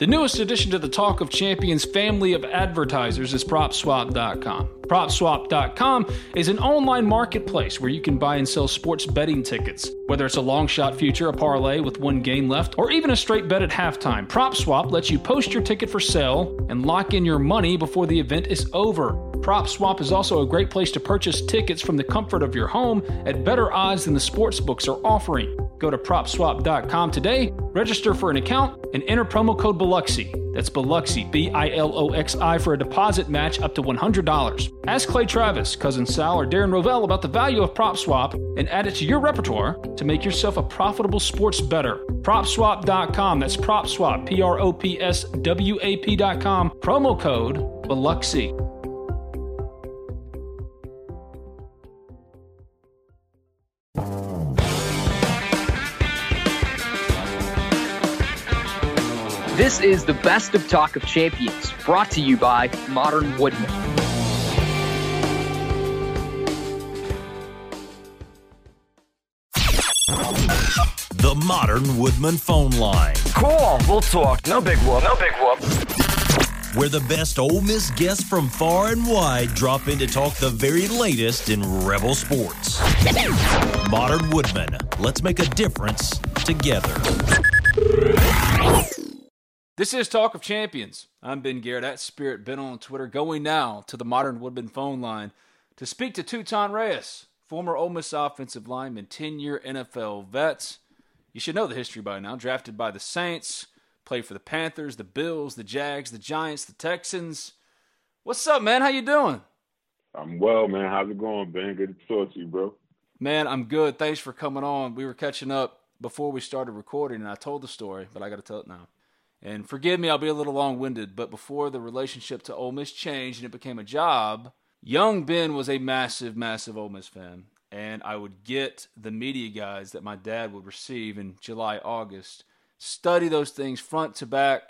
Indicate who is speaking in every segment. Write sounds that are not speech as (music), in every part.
Speaker 1: The newest addition to the Talk of Champions family of advertisers is PropSwap.com. PropSwap.com is an online marketplace where you can buy and sell sports betting tickets. Whether it's a long shot future, a parlay with one game left, or even a straight bet at halftime, PropSwap lets you post your ticket for sale and lock in your money before the event is over. PropSwap is also a great place to purchase tickets from the comfort of your home at better odds than the sports books are offering. Go to PropSwap.com today, register for an account, and enter promo code Biloxi. That's Biloxi, B I L O X I, for a deposit match up to $100. Ask Clay Travis, Cousin Sal, or Darren Rovell about the value of Prop Swap and add it to your repertoire to make yourself a profitable sports better. PropSwap.com. That's PropSwap, P R O P S W A P.com. Promo code Biloxi.
Speaker 2: This is the best of Talk of Champions, brought to you by Modern Woodmen.
Speaker 3: The Modern Woodmen phone line,
Speaker 4: Cool, we'll talk. No big whoop. No big whoop.
Speaker 3: where the best Ole Miss guests from far and wide drop in to talk the very latest in Rebel sports. Modern Woodmen, let's make a difference together.
Speaker 1: This is Talk of Champions. I'm Ben Garrett at Spirit Ben on Twitter. Going now to the Modern Woodmen phone line to speak to Tutan Reyes, former Ole Miss offensive lineman, 10 year NFL vets. You should know the history by now. Drafted by the Saints, played for the Panthers, the Bills, the Jags, the Giants, the Texans. What's up, man? How you doing?
Speaker 5: I'm well, man. How's it going, Ben? Good to talk to you, bro.
Speaker 1: Man, I'm good. Thanks for coming on. We were catching up before we started recording, and I told the story, but I got to tell it now. And forgive me, I'll be a little long winded, but before the relationship to Ole Miss changed and it became a job, young Ben was a massive, massive Ole Miss fan. And I would get the media guides that my dad would receive in July, August, study those things front to back.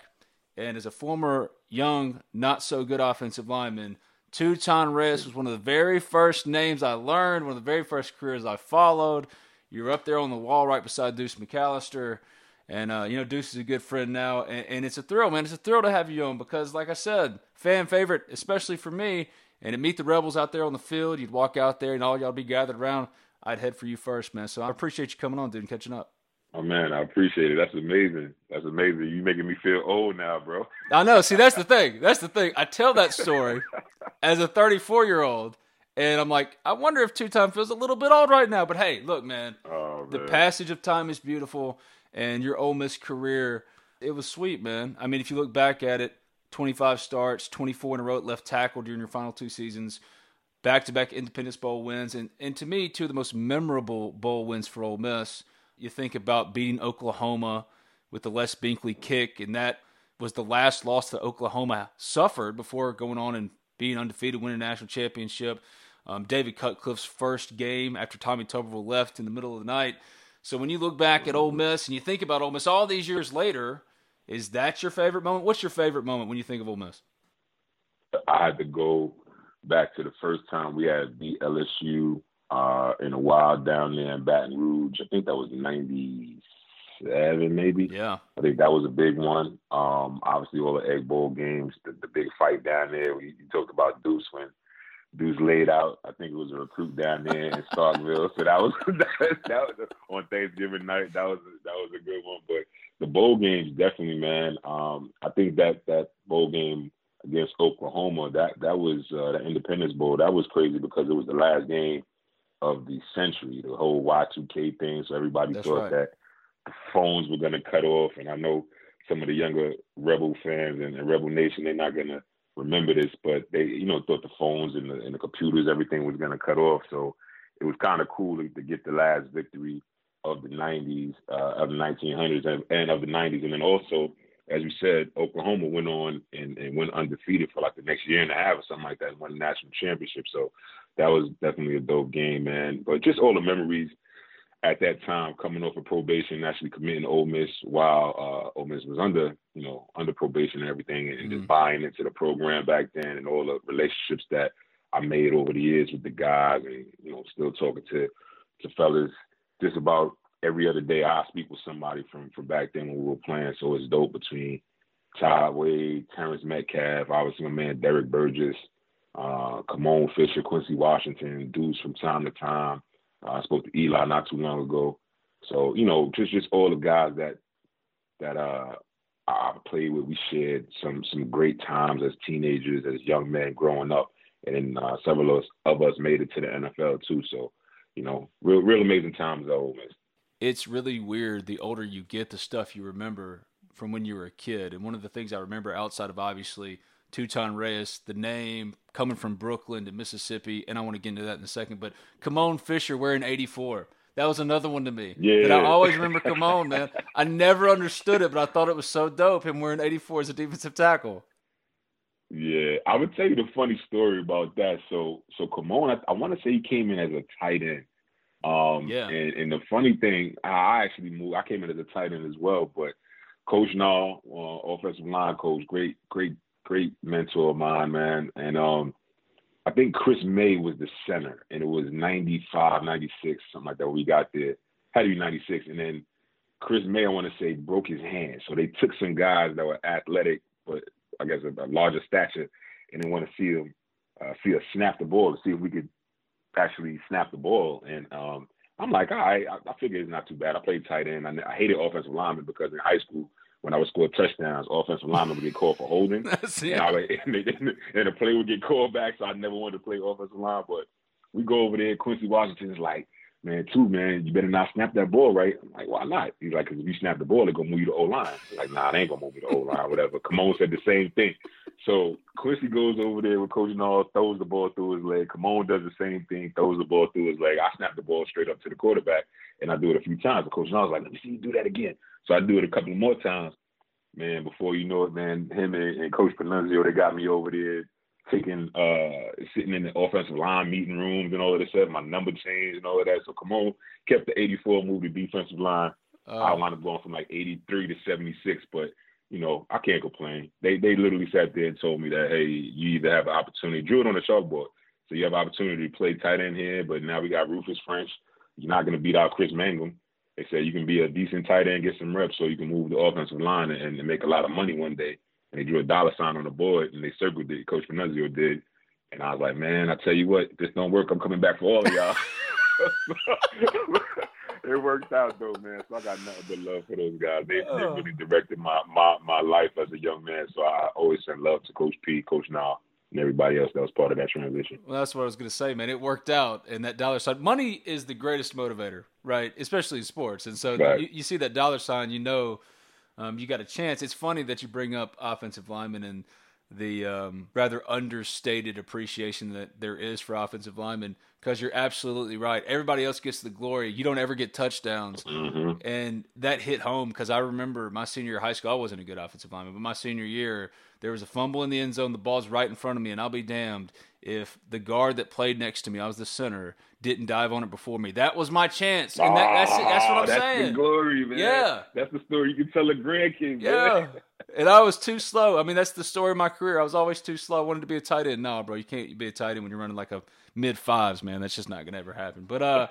Speaker 1: And as a former young, not so good offensive lineman, Tutan Reyes was one of the very first names I learned, one of the very first careers I followed. You were up there on the wall right beside Deuce McAllister. And, uh, you know, Deuce is a good friend now. And, and it's a thrill, man. It's a thrill to have you on because, like I said, fan favorite, especially for me. And to meet the Rebels out there on the field, you'd walk out there and all y'all be gathered around. I'd head for you first, man. So I appreciate you coming on, dude, and catching up.
Speaker 5: Oh man, I appreciate it. That's amazing. That's amazing. You making me feel old now, bro.
Speaker 1: I know. See, that's the thing. That's the thing. I tell that story as a 34 year old, and I'm like, I wonder if Tutan feels a little bit old right now. But hey, look, man,
Speaker 5: Oh man.
Speaker 1: the passage of time is beautiful, and your Ole Miss career, it was sweet, man. I mean, if you look back at it, 25 starts, 24 in a row at left tackle during your final two seasons, back to back Independence Bowl wins, and, and to me, two of the most memorable bowl wins for Ole Miss. You think about beating Oklahoma with the Les Binkley kick, and that was the last loss that Oklahoma suffered before going on and being undefeated, winning a national championship. Um, David Cutcliffe's first game after Tommy Tuberville left in the middle of the night. So when you look back at Ole Miss and you think about Ole Miss all these years later, Is that your favorite moment? What's your favorite moment when you think of Ole Miss?
Speaker 5: I had to go back to the first time we had beat LSU uh, in a while down there in Baton Rouge. I think that was '97, maybe.
Speaker 1: Yeah.
Speaker 5: I think that was a big one. Um, obviously, all the Egg Bowl games, the, the big fight down there. We you talked about Deuce when Deuce laid out. I think it was a recruit down there in Starkville. So that was (laughs) that, that was on Thanksgiving night. That was that was a good one. But the bowl games definitely, man. Um, I think that that bowl game against Oklahoma, that that was uh, the Independence Bowl. That was crazy because it was the last game of the century, the whole Y2K thing. So everybody
Speaker 1: That's
Speaker 5: thought
Speaker 1: right.
Speaker 5: that the phones were going to cut off. And I know some of the younger Rebel fans and, and Rebel Nation, they're not going to remember this, but they, you know, thought the phones and the, and the computers, everything was going to cut off. So it was kind of cool to, to get the last victory of the 90s, uh, of the 1900s, and, and of the 90s. And then also, as you said, Oklahoma went on and, and went undefeated for like the next year and a half or something like that, and won the national championship. So that was definitely a dope game, man. But just all the memories at that time, coming off of probation, actually committing to Ole Miss while uh, Ole Miss was under, you know, under probation and everything, and, and
Speaker 1: Mhm.
Speaker 5: just buying into the program back then, and all the relationships that I made over the years with the guys, and you know, still talking to to fellas just about every other day. I speak with somebody from from back then when we were playing, so it's dope between Todd Wade, Terrence Metcalf, obviously my man Derek Burgess, uh, Kamon Fisher, Quincy Washington, dudes from time to time. Uh, I spoke to Eli not too long ago. So, you know, just just all the guys that that uh I played with, we shared some some great times as teenagers, as young men growing up, and then uh, several of us, of us made it to the NFL too. So, you know, real real amazing times at Ole Miss.
Speaker 1: It's really weird the older you get, the stuff you remember from when you were a kid. And one of the things I remember outside of obviously Tutan Reyes, the name coming from Brooklyn to Mississippi, and I want to get into that in a second, but Kamon Fisher wearing 84. That was another one to me. That I always remember Kamon, man. I never understood it, but I thought it was so dope, him wearing 84 as a defensive tackle.
Speaker 5: Yeah, I would tell you the funny story about that. So, so Kamon, I, I want to say he came in as a tight end. Um,
Speaker 1: Yeah.
Speaker 5: And, and the funny thing, I I actually moved. I came in as a tight end as well. But Coach Nall, uh, offensive line coach, great, great, great mentor of mine, man. And um, I think Chris May was the center, and it was 95, 96, something like that. We got there, had to be 96, and then Chris May, I want to say, broke his hand. So they took some guys that were athletic, but I guess a, a larger stature, and they want to see them uh, see us snap the ball to see if we could actually snap the ball. And um, I'm like, all right, I, I figure it's not too bad. I played tight end. I, I hated offensive linemen because in high school, when I would score touchdowns, offensive linemen would get called for holding. (laughs)
Speaker 1: That's
Speaker 5: And. I, (laughs) and, they, and the play would get called back, so I never wanted to play offensive line. But we go over there. Quincy Washington is like, man, too, man, you better not snap that ball right. I'm like, why not? He's like, because if you snap the ball, they're going to move you to O line. Like, nah, they ain't going to move you to O line, (laughs) whatever. Kamon said the same thing. So Quincy goes over there with Coach Nall, throws the ball through his leg. Kamon does the same thing, throws the ball through his leg. I snap the ball straight up to the quarterback, and I do it a few times. But Coach Nall's like, let me see you do that again. So I do it a couple more times. Man, before you know it, man, him and, and Coach Panunzio, they got me over there taking uh sitting in the offensive line meeting rooms and all of this stuff. My number changed and all of that. So Kamon, kept the 84, moved to defensive line. I
Speaker 1: Uh,
Speaker 5: wound up going from like 83 to 76, but you know I can't complain. They they literally sat there and told me that hey, you either have an opportunity, drew it on the chalkboard, so you have an opportunity to play tight end here, but now we got Rufus French. You're not going to beat out Chris Mangum. They said you can be a decent tight end, get some reps, so you can move the offensive line and, and make a lot of money one day. And they drew a dollar sign on the board and they circled it. Coach Panunzio did. And I was like, man, I tell you what, if this don't work, I'm coming back for all of y'all. (laughs) (laughs) it worked out though, man. So I got nothing but love for those guys. They, they
Speaker 1: Oh.
Speaker 5: really directed my, my my life as a young man. So I always send love to Coach P, Coach Nall, and everybody else that was part of that transition.
Speaker 1: Well, that's what I was going to say, man. It worked out, and that dollar sign. Money is the greatest motivator, right? Especially in sports. And so
Speaker 5: Right.
Speaker 1: you, you see that dollar sign, you know, um, you got a chance. It's funny that you bring up offensive linemen and the um, rather understated appreciation that there is for offensive linemen, because you're absolutely right. Everybody else gets the glory. You don't ever get touchdowns. And that hit home because I remember my senior year of high school, I wasn't a good offensive lineman, but my senior year, there was a fumble in the end zone, the ball's right in front of me, and I'll be damned if the guard that played next to me, I was the center, didn't dive on it before me. That was my chance, and that, that's that's what I'm
Speaker 5: that's
Speaker 1: saying.
Speaker 5: the glory, man.
Speaker 1: Yeah.
Speaker 5: that's the story you can tell a grandkid.
Speaker 1: Yeah. (laughs) and I was too slow. I mean, that's the story of my career. I was always too slow. I wanted to be a tight end. No, bro, you can't be a tight end when you're running like a mid fives, man. That's just not gonna ever happen. But uh,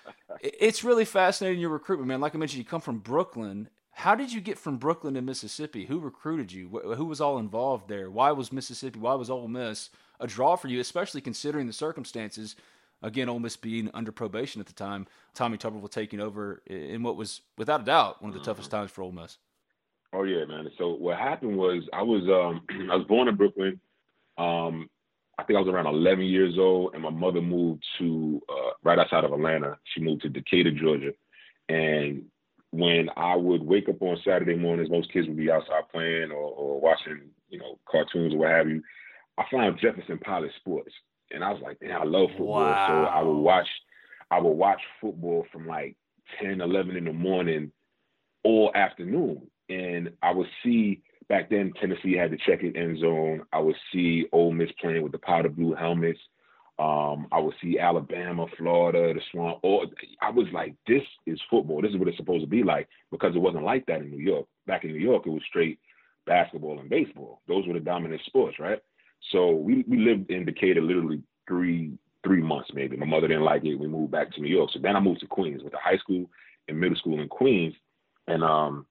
Speaker 1: (laughs) it's really fascinating your recruitment, man. Like I mentioned, you come from Brooklyn. How did you get from Brooklyn to Mississippi? Who recruited you? Who was all involved there? Why was Mississippi? Why was Ole Miss a draw for you, especially considering the circumstances? Again, Ole Miss being under probation at the time, Tommy Tuberville taking over in what was, without a doubt, one of the toughest times for Ole Miss.
Speaker 5: Oh yeah, man. So what happened was I was um (clears throat) I was born in Brooklyn. Um I think I was around 11 years old, and my mother moved to uh, right outside of Atlanta. She moved to Decatur, Georgia. And when I would wake up on Saturday mornings, most kids would be outside playing or, or watching, you know, cartoons or what have you. I found Jefferson Pilot Sports, and I was like, man, I love football. So I would watch, I would watch football from like 10, 11 in the morning all afternoon. And I would see back then Tennessee had the checkered end zone. I would see Ole Miss playing with the powder blue helmets. Um, I would see Alabama, Florida, the Swamp. All I was like, this is football. This is what it's supposed to be like because it wasn't like that in New York. Back in New York, it was straight basketball and baseball. Those were the dominant sports, right? So we we lived in Decatur literally three three months maybe. My mother didn't like it. We moved back to New York. So then I moved to Queens, went to high school and middle school in Queens, and um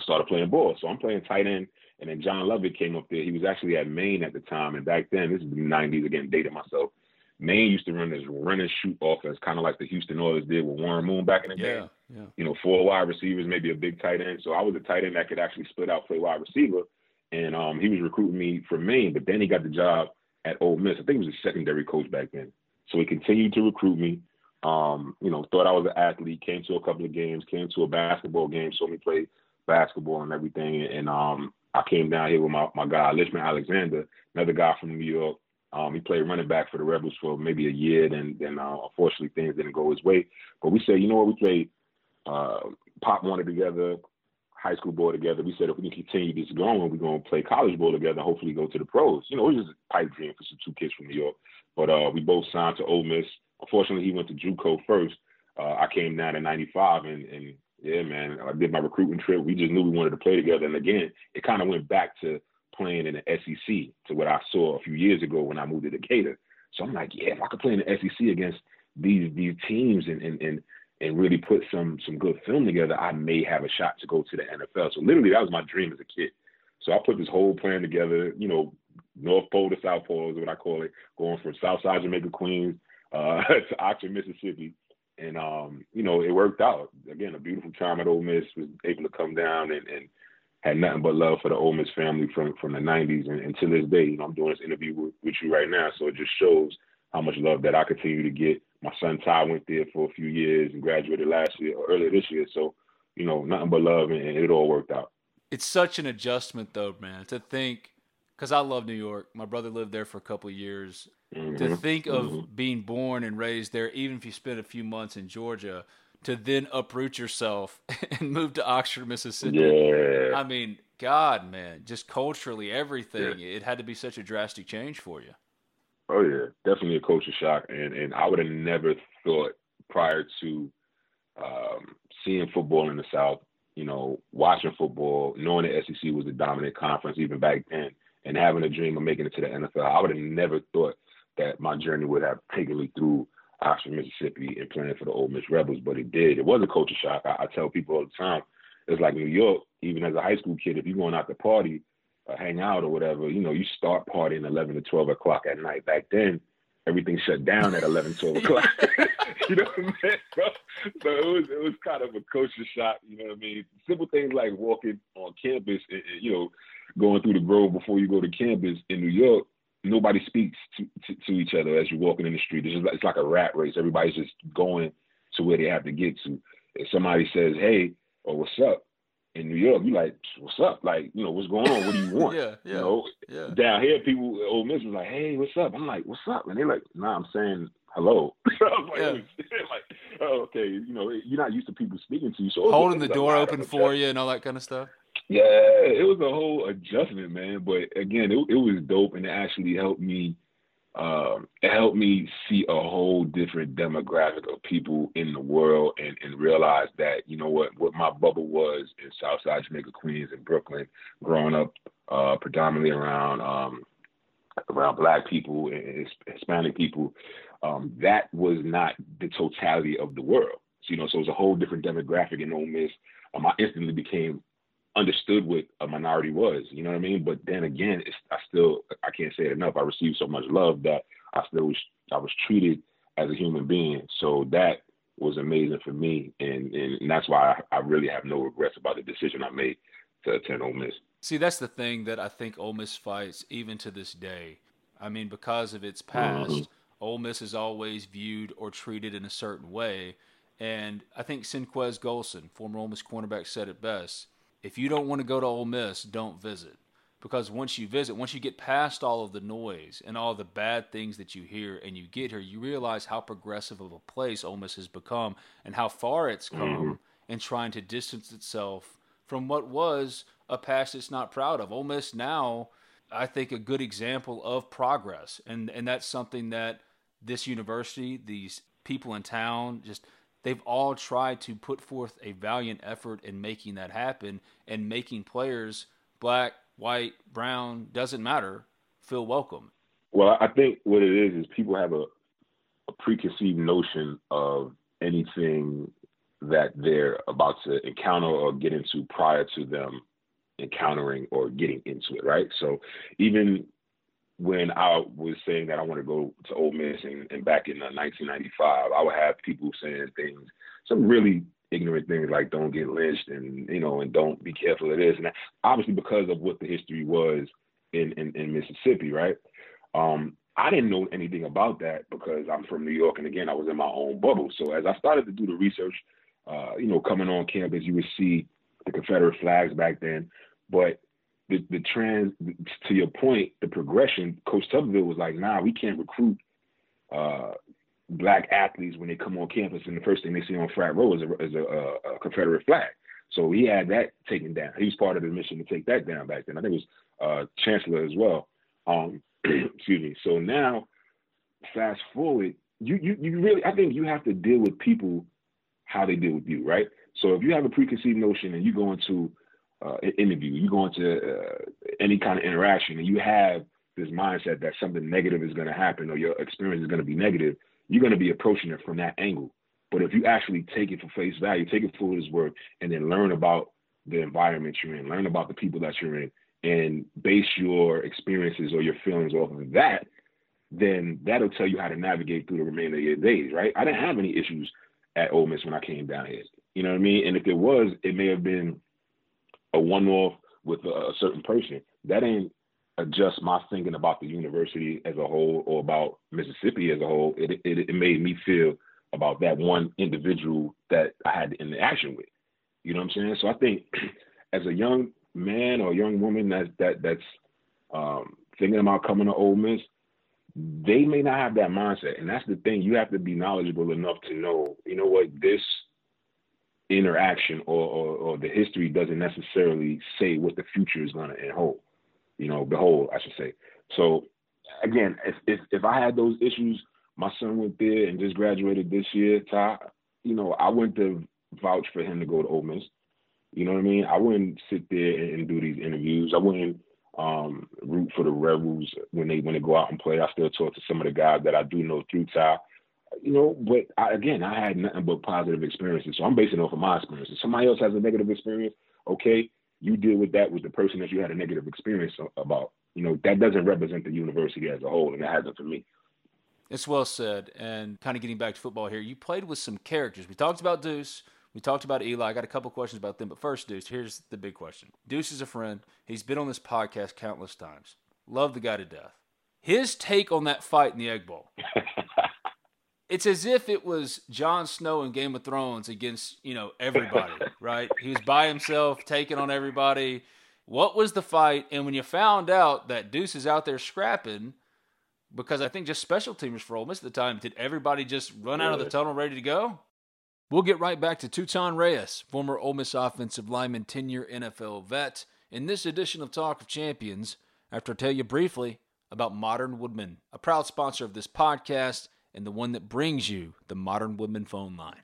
Speaker 5: started playing ball. So I'm playing tight end, and then John Lovett came up there. He was actually at Maine at the time, and back then, this is the '90s. Again, dated myself. Maine used to run this run and shoot offense, kind of like the Houston Oilers did with Warren Moon back in the day.
Speaker 1: Yeah, yeah.
Speaker 5: You know, four wide receivers, maybe a big tight end. So I was a tight end that could actually split out, play wide receiver, and um, he was recruiting me from Maine. But then he got the job at Ole Miss. I think he was a secondary coach back then. So he continued to recruit me. Um, you know, thought I was an athlete. Came to a couple of games. Came to a basketball game. Saw me play basketball and everything. And um, I came down here with my, my guy, Lishman Alexander, another guy from New York. Um, he played running back for the Rebels for maybe a year. Then, then uh, unfortunately, things didn't go his way. But we said, you know what? We played uh, Pop Warner together, high school ball together. We said if we can continue this going, we're going to play college ball together and hopefully go to the pros. You know, it was just a pipe dream for some two kids from New York. But uh, we both signed to Ole Miss. Unfortunately, he went to JUCO first. Uh, I came down in '95, and, and yeah, man, I did my recruiting trip. We just knew we wanted to play together. And again, it kind of went back to playing in the SEC to what I saw a few years ago when I moved to Decatur. So I'm like, yeah, if I could play in the SEC against these these teams and and and and really put some some good film together, I may have a shot to go to the NFL. So literally, that was my dream as a kid. So I put this whole plan together. You know, North Pole to South Pole is what I call it, going from Southside Jamaica, Queens uh, (laughs) to Oxford, Mississippi. And um, you know, it worked out. Again, a beautiful time at Ole Miss. Was able to come down and, and had nothing but love for the Ole Miss family from from the '90s, and, and to this day, you know, I'm doing this interview with, with you right now. So it just shows how much love that I continue to get. My son Ty went there for a few years and graduated last year or earlier this year. So, you know, nothing but love, and, and it all worked out.
Speaker 1: It's such an adjustment, though, man, to think because I love New York. My brother lived there for a couple of years. To
Speaker 5: Mhm.
Speaker 1: think of
Speaker 5: Mhm.
Speaker 1: being born and raised there, even if you spent a few months in Georgia, to then uproot yourself (laughs) and move to Oxford, Mississippi.
Speaker 5: Yeah.
Speaker 1: I mean, God, man, just culturally, everything. It had to be such a drastic change for you.
Speaker 5: Oh yeah, definitely a culture shock, and and I would have never thought prior to um, seeing football in the South, you know, watching football, knowing the SEC was the dominant conference even back then, and having a dream of making it to the NFL. I would have never thought that my journey would have taken me through Oxford, Mississippi, and playing for the Ole Miss Rebels, but it did. It was a culture shock. I, I tell people all the time, it's like New York. Even as a high school kid, if you're going out to party, uh, hang out or whatever, you know, you start partying 11 to 12 o'clock at night. Back then, everything shut down at 11, 12 o'clock. (laughs) (laughs) you know what I mean? So, so it was it was kind of a culture shock. You know what I mean? Simple things like walking on campus, and, and, you know, going through the Grove before you go to campus in New York. Nobody speaks to, to, to each other as you're walking in the street. It's, just like, it's like a rat race. Everybody's just going to where they have to get to. If somebody says, "Hey," or "What's up," in New York, you like, "What's up?" Like, you know, what's going on? What do you (laughs) want?
Speaker 1: Yeah, yeah,
Speaker 5: You know,
Speaker 1: yeah.
Speaker 5: down here, people, Ole Miss was like, "Hey, what's up?" I'm like, "What's up?" And they're like, "Nah, I'm saying hello." (laughs) I was like,
Speaker 1: Yeah. (laughs)
Speaker 5: like, oh, okay, you know, you're not used to people speaking to you, so
Speaker 1: Holding the door open for you and all that kind of stuff.
Speaker 5: Yeah, it was a whole adjustment, man. But again, it, it was dope, and it actually helped me. Um, it helped me see a whole different demographic of people in the world, and, and realize that you know what what my bubble was in Southside Jamaica, Queens, and Brooklyn, growing up uh, predominantly around um, around Black people and Hispanic people. Um, that was not the totality of the world. So, you know, so it was a whole different demographic in Ole Miss. Um, I instantly became understood what a minority was. You know what I mean? But then again, it's, I still I can't say it enough. I received so much love that I still was I was treated as a human being. So that was amazing for me, and and that's why I, I really have no regrets about the decision I made to attend Ole Miss.
Speaker 1: See, that's the thing that I think Ole Miss fights even to this day. I mean, because of its past, mm-hmm. Ole Miss is always viewed or treated in a certain way. And I think Senquez Golson, former Ole Miss cornerback, said it best if you don't want to go to Ole Miss, don't visit. Because once you visit, once you get past all of the noise and all the bad things that you hear and you get here, you realize how progressive of a place Ole Miss has become and how far it's come mm-hmm. in trying to distance itself from what was a past it's not proud of. Ole Miss now, I think, a good example of progress. And, and that's something that this university, these people in town, just – they've all tried to put forth a valiant effort in making that happen and making players black, white, brown, doesn't matter, feel welcome.
Speaker 5: Well, I think what it is is people have a, a preconceived notion of anything that they're about to encounter or get into prior to them encountering or getting into it, right? So even when I was saying that I want to go to Ole Miss and, and back in uh, 1995, I would have people saying things, some really ignorant things like don't get lynched and you know and don't be careful of this and that. Obviously because of what the history was in in, in Mississippi, right? Um, I didn't know anything about that because I'm from New York and again I was in my own bubble. So as I started to do the research, uh, you know, coming on campus, you would see the Confederate flags back then, but the the trans to your point, the progression. Coach Tuberville was like, nah, we can't recruit uh, black athletes when they come on campus, and the first thing they see on frat row is a, is a, a, Confederate flag. So he had that taken down. He was part of the mission to take that down back then. I think it was uh, Chancellor as well. Um, (clears throat) excuse me. So now, fast forward, you, you you really I think you have to deal with people how they deal with you, right? So if you have a preconceived notion and you go into uh, interview, you go into uh, any kind of interaction, and you have this mindset that something negative is going to happen or your experience is going to be negative, you're going to be approaching it from that angle. But if you actually take it for face value, take it for what its worth, and then learn about the environment you're in, learn about the people that you're in, and base your experiences or your feelings off of that, then that'll tell you how to navigate through the remainder of your days, right? I didn't have any issues at Ole Miss when I came down here. You know what I mean? And if there was, it may have been a one off with a, certain person. That ain't adjust my thinking about the university as a whole or about Mississippi as a whole. It, it, it made me feel about that one individual that I had the interaction with. You know what I'm saying? So I think (clears throat) as a young man or young woman that that that's um, thinking about coming to Ole Miss, they may not have that mindset, and that's the thing. You have to be knowledgeable enough to know, you know what, this interaction or, or, or the history doesn't necessarily say what the future is going to hold. You know, behold, I should say. So again, if, if if I had those issues, my son went there and just graduated this year. Ty, you know, I wouldn't have vouched for him to go to Ole Miss. You know what I mean? I wouldn't sit there and, and do these interviews. I wouldn't um, root for the Rebels when they when they go out and play. I still talk to some of the guys that I do know through Ty you know, but I, again, I had nothing but positive experiences, so I'm basing off of my experiences. Somebody else has a negative experience, okay, you deal with that with the person that you had a negative experience about. You know, that doesn't represent the university as a whole, and it hasn't for me.
Speaker 1: It's well said. And kind of getting back to football here, you played with some characters. We talked about Deuce. We talked about Eli. I got a couple questions about them, but first, Deuce, here's the big question. Deuce is a friend. He's been on this podcast countless times. Love the guy to death. His take on that fight in the Egg Bowl. (laughs) it's as if it was Jon Snow in Game of Thrones against, you know, everybody, (laughs) right? He was by himself, taking on everybody. What was the fight? And when you found out that Deuce is out there scrapping, because I think just special teamers for Ole Miss at the time, did everybody just run out of the tunnel ready to go? We'll get right back to Tutan Reyes, former Ole Miss offensive lineman, 10 year NFL vet, in this edition of Talk of Champions, after I tell you briefly about Modern Woodmen, a proud sponsor of this podcast and the one that brings you the Modern Woodmen phone line.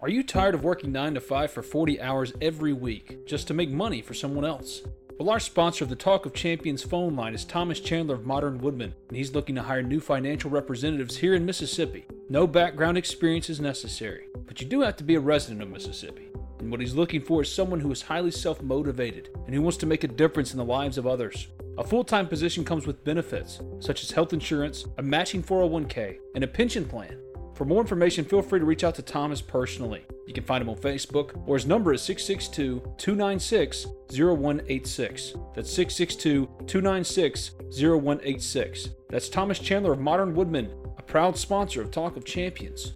Speaker 1: Are you tired of working 9 to 5 for 40 hours every week just to make money for someone else? Well, our sponsor of the Talk of Champions phone line is Thomas Chandler of Modern Woodmen, and he's looking to hire new financial representatives here in Mississippi. No background experience is necessary, but you do have to be a resident of Mississippi. And what he's looking for is someone who is highly self motivated and who wants to make a difference in the lives of others. A full time position comes with benefits, such as health insurance, a matching 401k, and a pension plan. For more information, feel free to reach out to Thomas personally. You can find him on Facebook, or his number is 662 296 0186. That's 662 296 0186. That's Thomas Chandler of Modern Woodmen, a proud sponsor of Talk of Champions.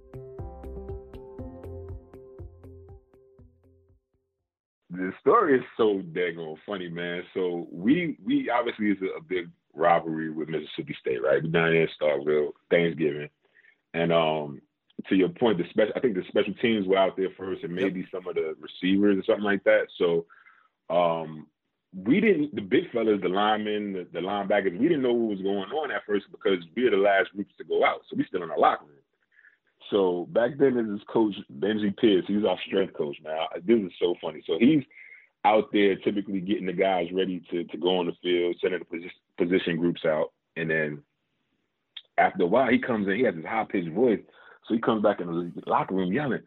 Speaker 5: The story is so daggone funny, man. So we we obviously is a, a big rivalry with Mississippi State, right? We're down there in Starkville, Thanksgiving. And um, to your point, the special I think the special teams were out there first, and maybe yep. some of the receivers or something like that. So um, we didn't the big fellas, the linemen, the, the, linebackers, we didn't know what was going on at first because we were the last groups to go out. So we still in our locker room. So back then, this is Coach Benji Pierce. He's our strength coach, man. This is so funny. So he's out there typically getting the guys ready to, to go on the field, sending the position, position groups out, and then after a while, he comes in. He has this high pitched voice, so he comes back in the locker room yelling,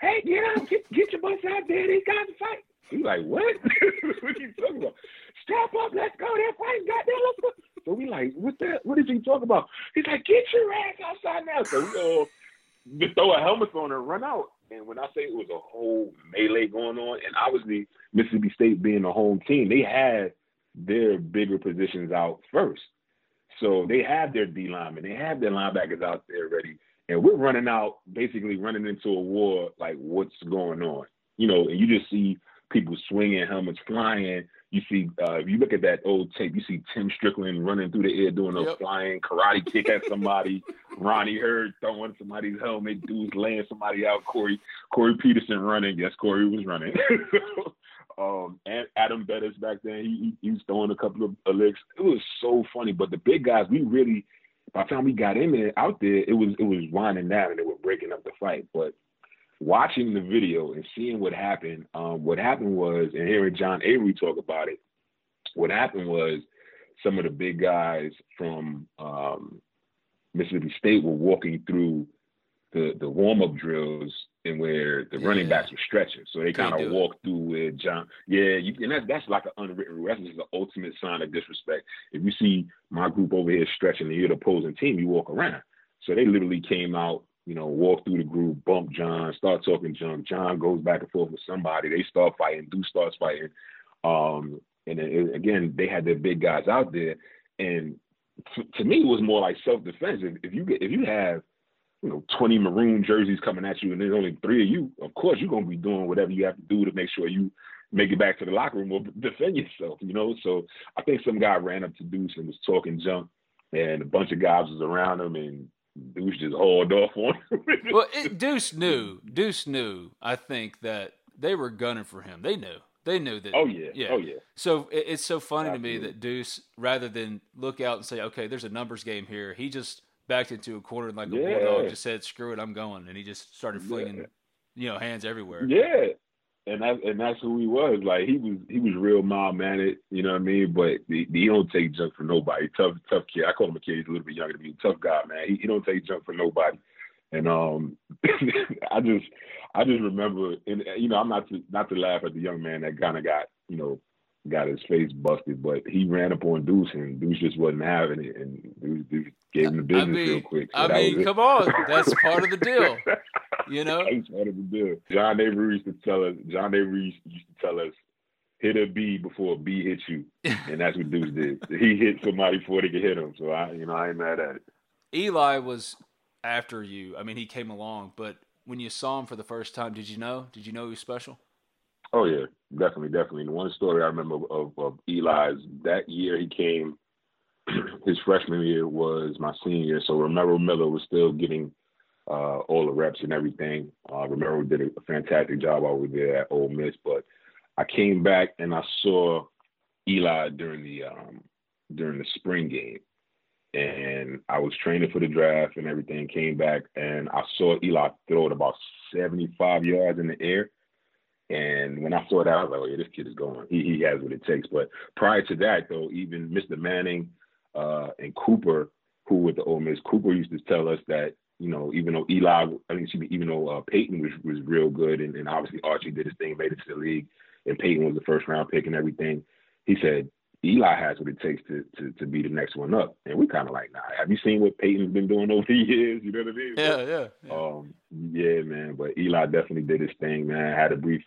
Speaker 5: "Hey, get out! Get, get your butts out there! These guys are fighting." He's like, "What? (laughs) what are you talking about? Strap up! Let's go! They're fighting! Goddamn, let's go!" So we like, "What that? What is he talking about?" He's like, "Get your ass outside now!" So we all just throw a helmet on and run out. And when I say it was a whole melee going on, and obviously Mississippi State being the home team, they had their bigger positions out first. So they have their D linemen, they have their linebackers out there ready, and we're running out, basically running into a war. Like what's going on? You know, and you just see people swinging, helmets flying. You see, uh, if you look at that old tape, you see Tim Strickland running through the air doing a yep. flying karate (laughs) kick at somebody. Ronnie Hurd throwing somebody's helmet. Dudes laying somebody out. Corey Corey Peterson running. Yes, Corey was running. (laughs) um, and Adam Bettis back then, he, he, was throwing a couple of licks. It was so funny. But the big guys, we really, by the time we got in there, out there, it was it was winding down and they were breaking up the fight. But watching the video and seeing what happened, um, what happened was, and hearing John Avery talk about it, what happened was some of the big guys from um, Mississippi State were walking through the the warm up drills and where the yeah. running backs were stretching. So they kind of walked through with John. Yeah, you, and that, that's like an unwritten rule. That's just the ultimate sign of disrespect. If you see my group over here stretching and you're the opposing team, you walk around. So they literally came out, you know, walk through the group, bump John, start talking junk. John goes back and forth with somebody. They start fighting. Deuce starts fighting. Um, and again, they had their big guys out there. And to me, it was more like self defense. If, if you get if you have you know, 20 maroon jerseys coming at you and there's only three of you, of course you're gonna be doing whatever you have to do to make sure you make it back to the locker room or (laughs) defend yourself, you know. So I think some guy ran up to Deuce and was talking junk and a bunch of guys was around him and Deuce just hauled off on him. (laughs)
Speaker 1: well, it, Deuce knew. Deuce knew, I think, that they were gunning for him. They knew. They knew that.
Speaker 5: Oh yeah. yeah. Oh yeah.
Speaker 1: So it, it's so funny Absolutely. to me that Deuce, rather than look out and say, "Okay, there's a numbers game here," he just backed into a corner and like a bulldog, just said, "Screw it, I'm going," and he just started flinging, yeah. you know, hands everywhere.
Speaker 5: Yeah, and that and that's who he was. Like he was he was real mild mannered, you know what I mean. But he, he don't take junk for nobody. Tough tough kid. I call him a kid. He's a little bit younger than me. Tough guy, man. He, he don't take junk for nobody. And um, (laughs) I just I just remember, and you know, I'm not to not to laugh at the young man that kind of got you know got his face busted, but he ran up on Deuce and Deuce just wasn't having it, and Deuce, Deuce gave him the business I
Speaker 1: mean,
Speaker 5: real quick.
Speaker 1: So I mean, come on, that's part of the (laughs) deal. You know,
Speaker 5: that's part of the deal. John Avery used to tell us. John Avery used to tell us, hit a B before a B hits you, (laughs) and that's what Deuce did. He hit somebody before they could hit him. So I, you know, I ain't mad at it.
Speaker 1: Eli was after you. I mean, he came along, but when you saw him for the first time, did you know? Did you know he was special?
Speaker 5: Oh yeah, definitely, definitely. And one story I remember of, of Eli's that year he came. (clears throat) His freshman year was my senior so Romero Miller was still getting uh, all the reps and everything. Uh, Romero did a fantastic job over there at Ole Miss, but I came back and I saw Eli during the um, during the spring game, and I was training for the draft and everything. Came back and I saw Eli throw it about 75 yards in the air. And when I saw that, I was like, "Oh yeah, this kid is going. He he has what it takes." But prior to that, though, even Mr. Manning uh, and Cooper, who with the Ole Miss, Cooper used to tell us that you know, even though Eli, I mean, even though uh, Peyton was was real good, and, and obviously Archie did his thing, made it to the league, and Peyton was the first round pick and everything. He said Eli has what it takes to to, to be the next one up, and we kind of like, nah. Have you seen what Peyton's been doing (laughs) over the years? You know what I mean?
Speaker 1: Yeah, yeah,
Speaker 5: yeah. Um, yeah, man. But Eli definitely did his thing, man. Had a brief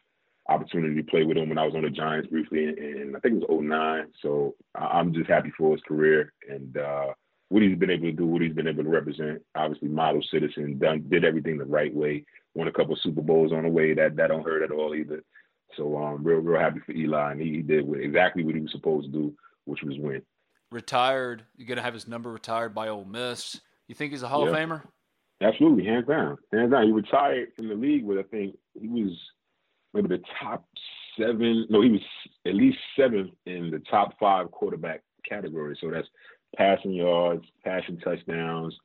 Speaker 5: opportunity to play with him when I was on the Giants briefly, and, and I think it was 09. So I'm just happy for his career and. uh what he's been able to do, what he's been able to represent. Obviously, model citizen, done did everything the right way. Won a couple Super Bowls on the way. That that don't hurt at all either. So um, real real happy for Eli, and he did exactly what he was supposed to do, which was win.
Speaker 1: Retired. You're gonna have his number retired by Ole Miss. You think he's a Hall
Speaker 5: yeah.
Speaker 1: of Famer?
Speaker 5: Absolutely, hands down, hands down. He retired from the league with I think he was maybe the top seven. No, he was at least seventh in the top five quarterback category. So that's passing yards, passing touchdowns,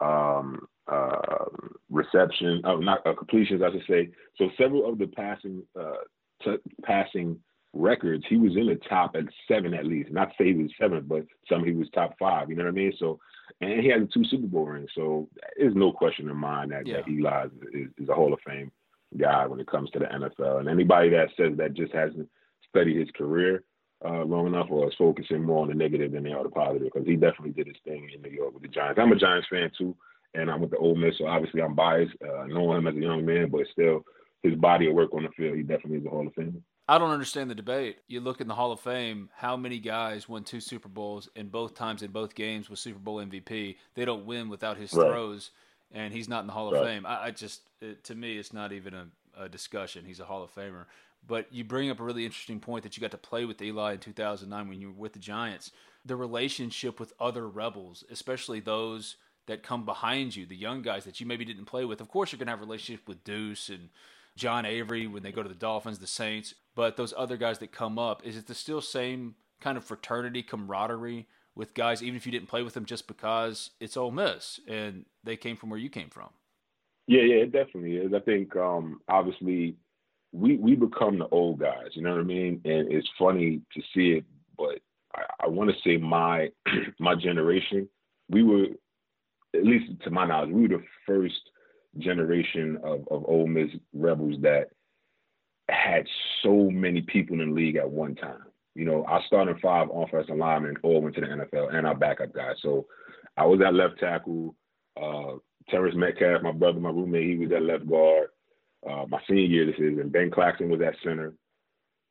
Speaker 5: um, uh, reception, oh, not uh, completions, I should say. So several of the passing uh, t- passing records, he was in the top at seven at least. Not to say he was seventh, but some he was top five. You know what I mean? So, and he has two Super Bowl rings. So there's no question in mind that, yeah. that Eli is, is a Hall of Fame guy when it comes to the NFL. And anybody that says that just hasn't studied his career uh, long enough or is focusing more on the negative than they are the positive because he definitely did his thing in New York with the Giants. I'm a Giants fan too, and I'm with the Ole Miss, so obviously I'm biased uh, knowing him as a young man, but still his body of work on the field, he definitely is a Hall of Famer.
Speaker 1: I don't understand the debate. You look in the Hall of Fame, how many guys won two Super Bowls and both times in both games with Super Bowl MVP? They don't win without his right. throws, and he's not in the Hall of. Fame. I, I just, it, to me, it's not even a, a discussion. He's a Hall of Famer. But you bring up a really interesting point that you got to play with Eli in 2009 when you were with the Giants. The relationship with other Rebels, especially those that come behind you, the young guys that you maybe didn't play with. Of course, you're going to have a relationship with Deuce and John Avery when they go to the Dolphins, the Saints. But those other guys that come up, is it the still same kind of fraternity, camaraderie with guys, even if you didn't play with them just because it's Ole Miss and they came from where you came from?
Speaker 5: Yeah, yeah, it definitely is. I think um, obviously we we become the old guys. You know what I mean? And it's funny to see it, but I, I want to say my (clears throat) my generation, we were at least to my knowledge, we were the first generation of of Ole Miss rebels that had so many people in the league at one time. You know, our starting five offensive linemen all went to the NFL, and our backup guys. So I was at left tackle. Uh, Terrence Metcalf, my brother, my roommate, he was at left guard uh, my senior year this is, and Ben Claxton was at center.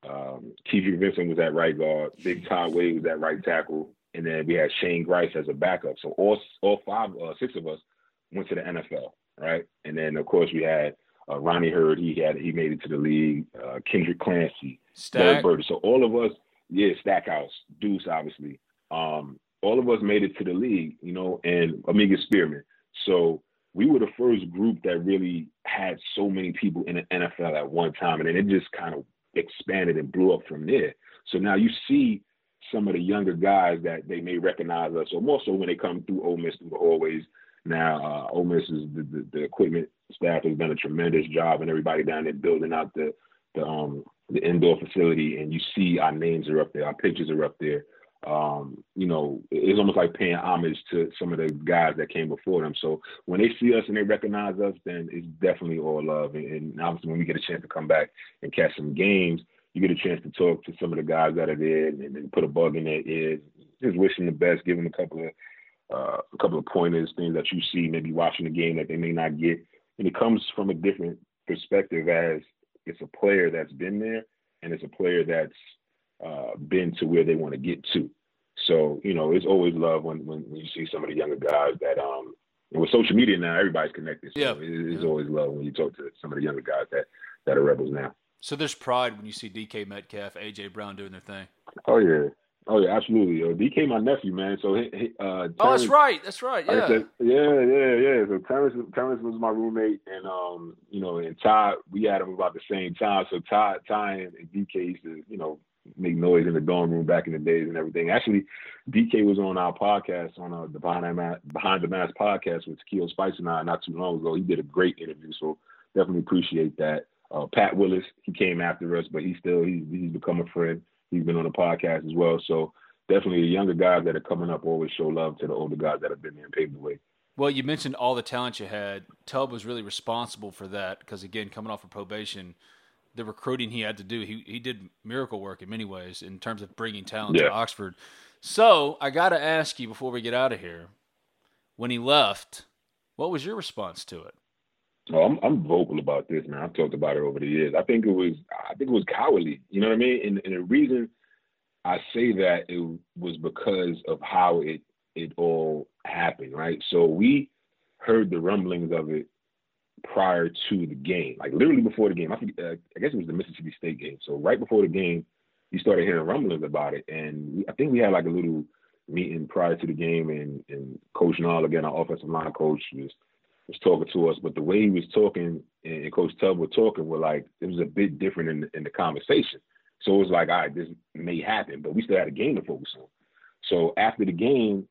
Speaker 5: Um, Keidrick Vincent was at right guard. Big Todd Wade was at right tackle, and then we had Shane Grice as a backup. So all all five, uh, six of us went to the NFL, right? And then of course we had uh, Ronnie Hurd. He had he made it to the league. Uh, Kendrick Clancy,
Speaker 1: Stack.
Speaker 5: Bird. So all of us, yeah, Stackhouse, Deuce, obviously. Um, all of us made it to the league, you know, and Armegis Spearman. So we were the first group that really had so many people in the NFL at one time, and then it just kind of expanded and blew up from there. So now you see some of the younger guys that they may recognize us, or more so when they come through Ole Miss through the hallways. Now, uh, Ole Miss is the, the, the, equipment staff has done a tremendous job, and everybody down there building out the the um the indoor facility, and you see our names are up there, our pictures are up there um, you know, it's almost like paying homage to some of the guys that came before them. So when they see us and they recognize us, then it's definitely all love. And, and obviously, when we get a chance to come back and catch some games, you get a chance to talk to some of the guys that are there and, and put a bug in their ears. Just wishing the best, them a couple of uh, a couple of pointers, things that you see, maybe watching the game that they may not get. And it comes from a different perspective as it's a player that's been there and it's a player that's uh, been to where they want to get to. So you know, it's always love when, when you see some of the younger guys that um. And with social media now, everybody's connected. So
Speaker 1: yeah,
Speaker 5: it's
Speaker 1: yeah.
Speaker 5: always love when you talk to some of the younger guys that that are rebels now.
Speaker 1: So there's pride when you see DK Metcalf, AJ Brown doing their thing.
Speaker 5: Oh yeah, oh yeah, absolutely. Yo, DK, my nephew, man. So he, he, uh, Terrence,
Speaker 6: oh, that's right. That's right. Yeah.
Speaker 5: Yeah, yeah, yeah. So Terrence, Terrence was my roommate, and um, you know, and Todd, we had him about the same time. So Todd, Ty, and DK used to, you know, make noise in the dorm room back in the days and everything. Actually, DK was on our podcast on uh, the Behind the Mask, Behind the Mask podcast with Keo Spice and I not too long ago. He did a great interview, so definitely appreciate that. Uh, Pat Willis, he came after us, but he still he's, he's become a friend. He's been on the podcast as well. So definitely the younger guys that are coming up always show love to the older guys that have been there and paved the way.
Speaker 6: Well, you mentioned all the talent you had. Tubb was really responsible for that because, again, coming off of probation, the recruiting he had to do, he, he did miracle work in many ways in terms of bringing talent yeah. to Oxford. So I got to ask you before we get out of here when he left, what was your response to it?
Speaker 5: Oh, I'm I'm vocal about this, man. I've talked about it over the years. I think it was I think it was cowardly. You know what I mean? And, and the reason I say that it was because of how it it all happened, right? So we heard the rumblings of it prior to the game, like literally before the game. I think uh, I guess it was the Mississippi State game. So right before the game, you started hearing rumblings about it, and we, I think we had like a little meeting prior to the game, and and Coach Nall again, our offensive line coach, was was talking to us, but the way he was talking and Coach Tubb was talking were like it was a bit different in the, in the conversation. So it was like, all right, this may happen, but we still had a game to focus on. So after the game,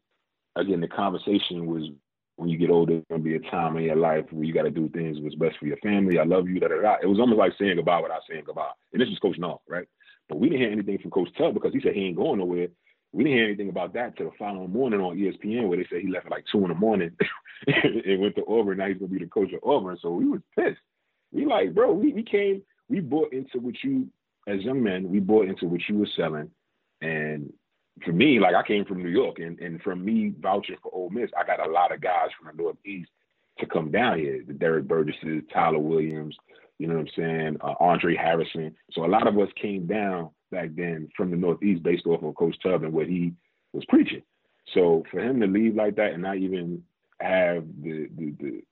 Speaker 5: again, the conversation was when you get older, there's gonna be a time in your life where you got to do things what's best for your family. I love you. Da, da, da. It was almost like saying goodbye without saying goodbye. And this was Coach Nall, right? But we didn't hear anything from Coach Tubb because he said he ain't going nowhere. We didn't hear anything about that till the following morning on ESPN where they said he left at like two in the morning (laughs) and went to Auburn. Now he's gonna be the coach of Auburn. So we was pissed. We like, bro, we, we came, we bought into what you as young men, we bought into what you were selling. And for me, like I came from New York and, and from me vouching for Ole Miss, I got a lot of guys from the Northeast to come down here. The Derek Burgesses, Tyler Williams, you know what I'm saying, uh, Andre Harrison. So a lot of us came down back then from the Northeast based off of Coach Tubb and what he was preaching. So for him to leave like that and not even have the the, the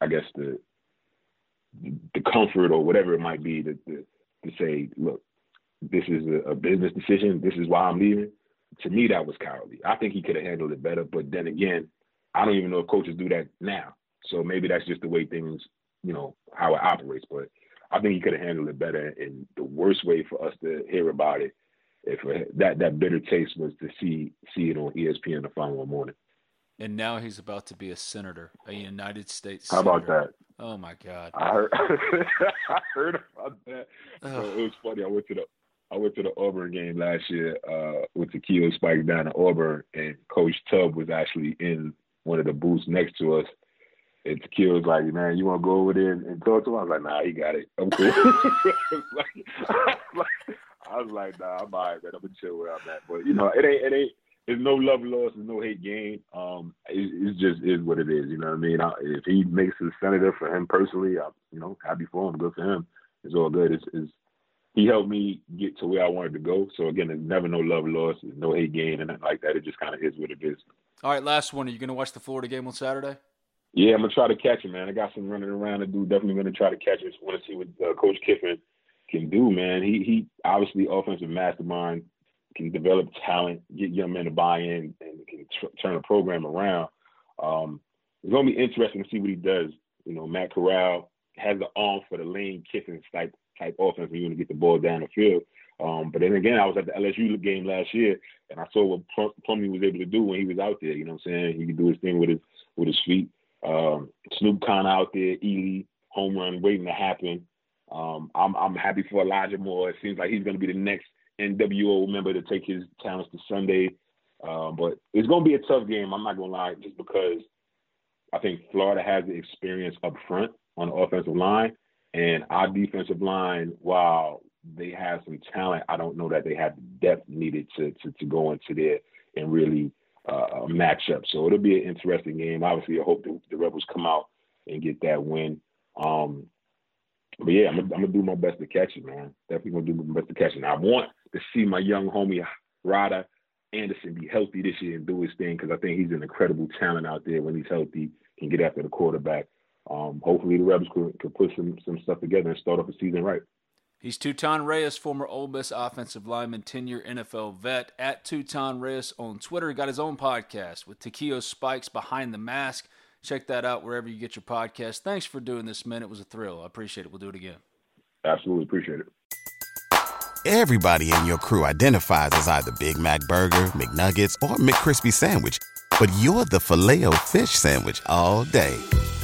Speaker 5: I guess the the comfort or whatever it might be to, to, to say, look, this is a, a, business decision. This is why I'm leaving. To me, that was cowardly. I think he could have handled it better. But then again, I don't even know if coaches do that now. So maybe that's just the way things, you know, how it operates. But I think he could have handled it better. And the worst way for us to hear about it, if that that bitter taste was to see see it on ESPN the following morning.
Speaker 6: And now he's about to be a senator, a United States.
Speaker 5: How
Speaker 6: senator.
Speaker 5: about that?
Speaker 6: Oh my God!
Speaker 5: I heard, (laughs) I heard about that. So it was funny. I went to the I went to the Auburn game last year uh, with Takeo Spikes down at Auburn, and Coach Tubb was actually in one of the booths next to us. And Tequila was like, man, you want to go over there and, talk to him? I was like, nah, he got it. I'm cool. (laughs) I, was like, nah, I'm all right, man. I'm to chill where I'm at. But, you know, it ain't, it ain't, there's no love lost, there's no hate gain. Um, it, it just is what it is. You know what I mean? I, if he makes a senator for him personally, I, you know, happy for him, good for him. It's all good. It's, it's he helped me get to where I wanted to go. So again, there's never no love lost, there's no hate gain, and like that. It just kind of is what it is.
Speaker 6: All right, last one. Are you going to watch the Florida game on Saturday?
Speaker 5: Yeah, I'm gonna try to catch him, man. I got some running around to do. Definitely gonna try to catch him. Want to see what uh, Coach Kiffin can do, man. He he obviously offensive mastermind can develop talent, get young men to buy in, and can tr- turn a program around. Um, it's gonna be interesting to see what he does. You know, Matt Corral has the arm for the Lane Kiffin type type offense when you want to get the ball down the field. Um, but then again, I was at the LSU game last year, and I saw what Plumlee was able to do when he was out there. You know what I'm saying? He could do his thing with his with his feet. Um, Snoop Conner out there, Ealy, home run waiting to happen. Um, I'm I'm happy for Elijah Moore. It seems like he's going to be the next NWO member to take his talents to Sunday. Um, but it's going to be a tough game. I'm not going to lie, just because I think Florida has the experience up front on the offensive line, and our defensive line, while they have some talent, I don't know that they have the depth needed to to, to go into there and really uh, matchup. So it'll be an interesting game. Obviously, I hope the, the Rebels come out and get that win. Um, but yeah, I'm gonna, I'm gonna do my best to catch it, man. Definitely gonna do my best to catch it. I want to see my young homie Ryder Anderson be healthy this year and do his thing because I think he's an incredible talent out there. When he's healthy, can get after the quarterback. Um, hopefully, the Rebels could, could put some some stuff together and start off the season right.
Speaker 1: He's Tutan Reyes, former Ole Miss offensive lineman, 10 year NFL vet. At Tutan Reyes on Twitter. He got his own podcast with Takeo Spikes Behind the Mask. Check that out wherever you get your podcast. Thanks for doing this, man. It was a thrill. I appreciate it. We'll do it again.
Speaker 5: Absolutely appreciate it.
Speaker 7: Everybody in your crew identifies as either Big Mac Burger, McNuggets, or McCrispy Sandwich. But you're the filet fish Sandwich all day.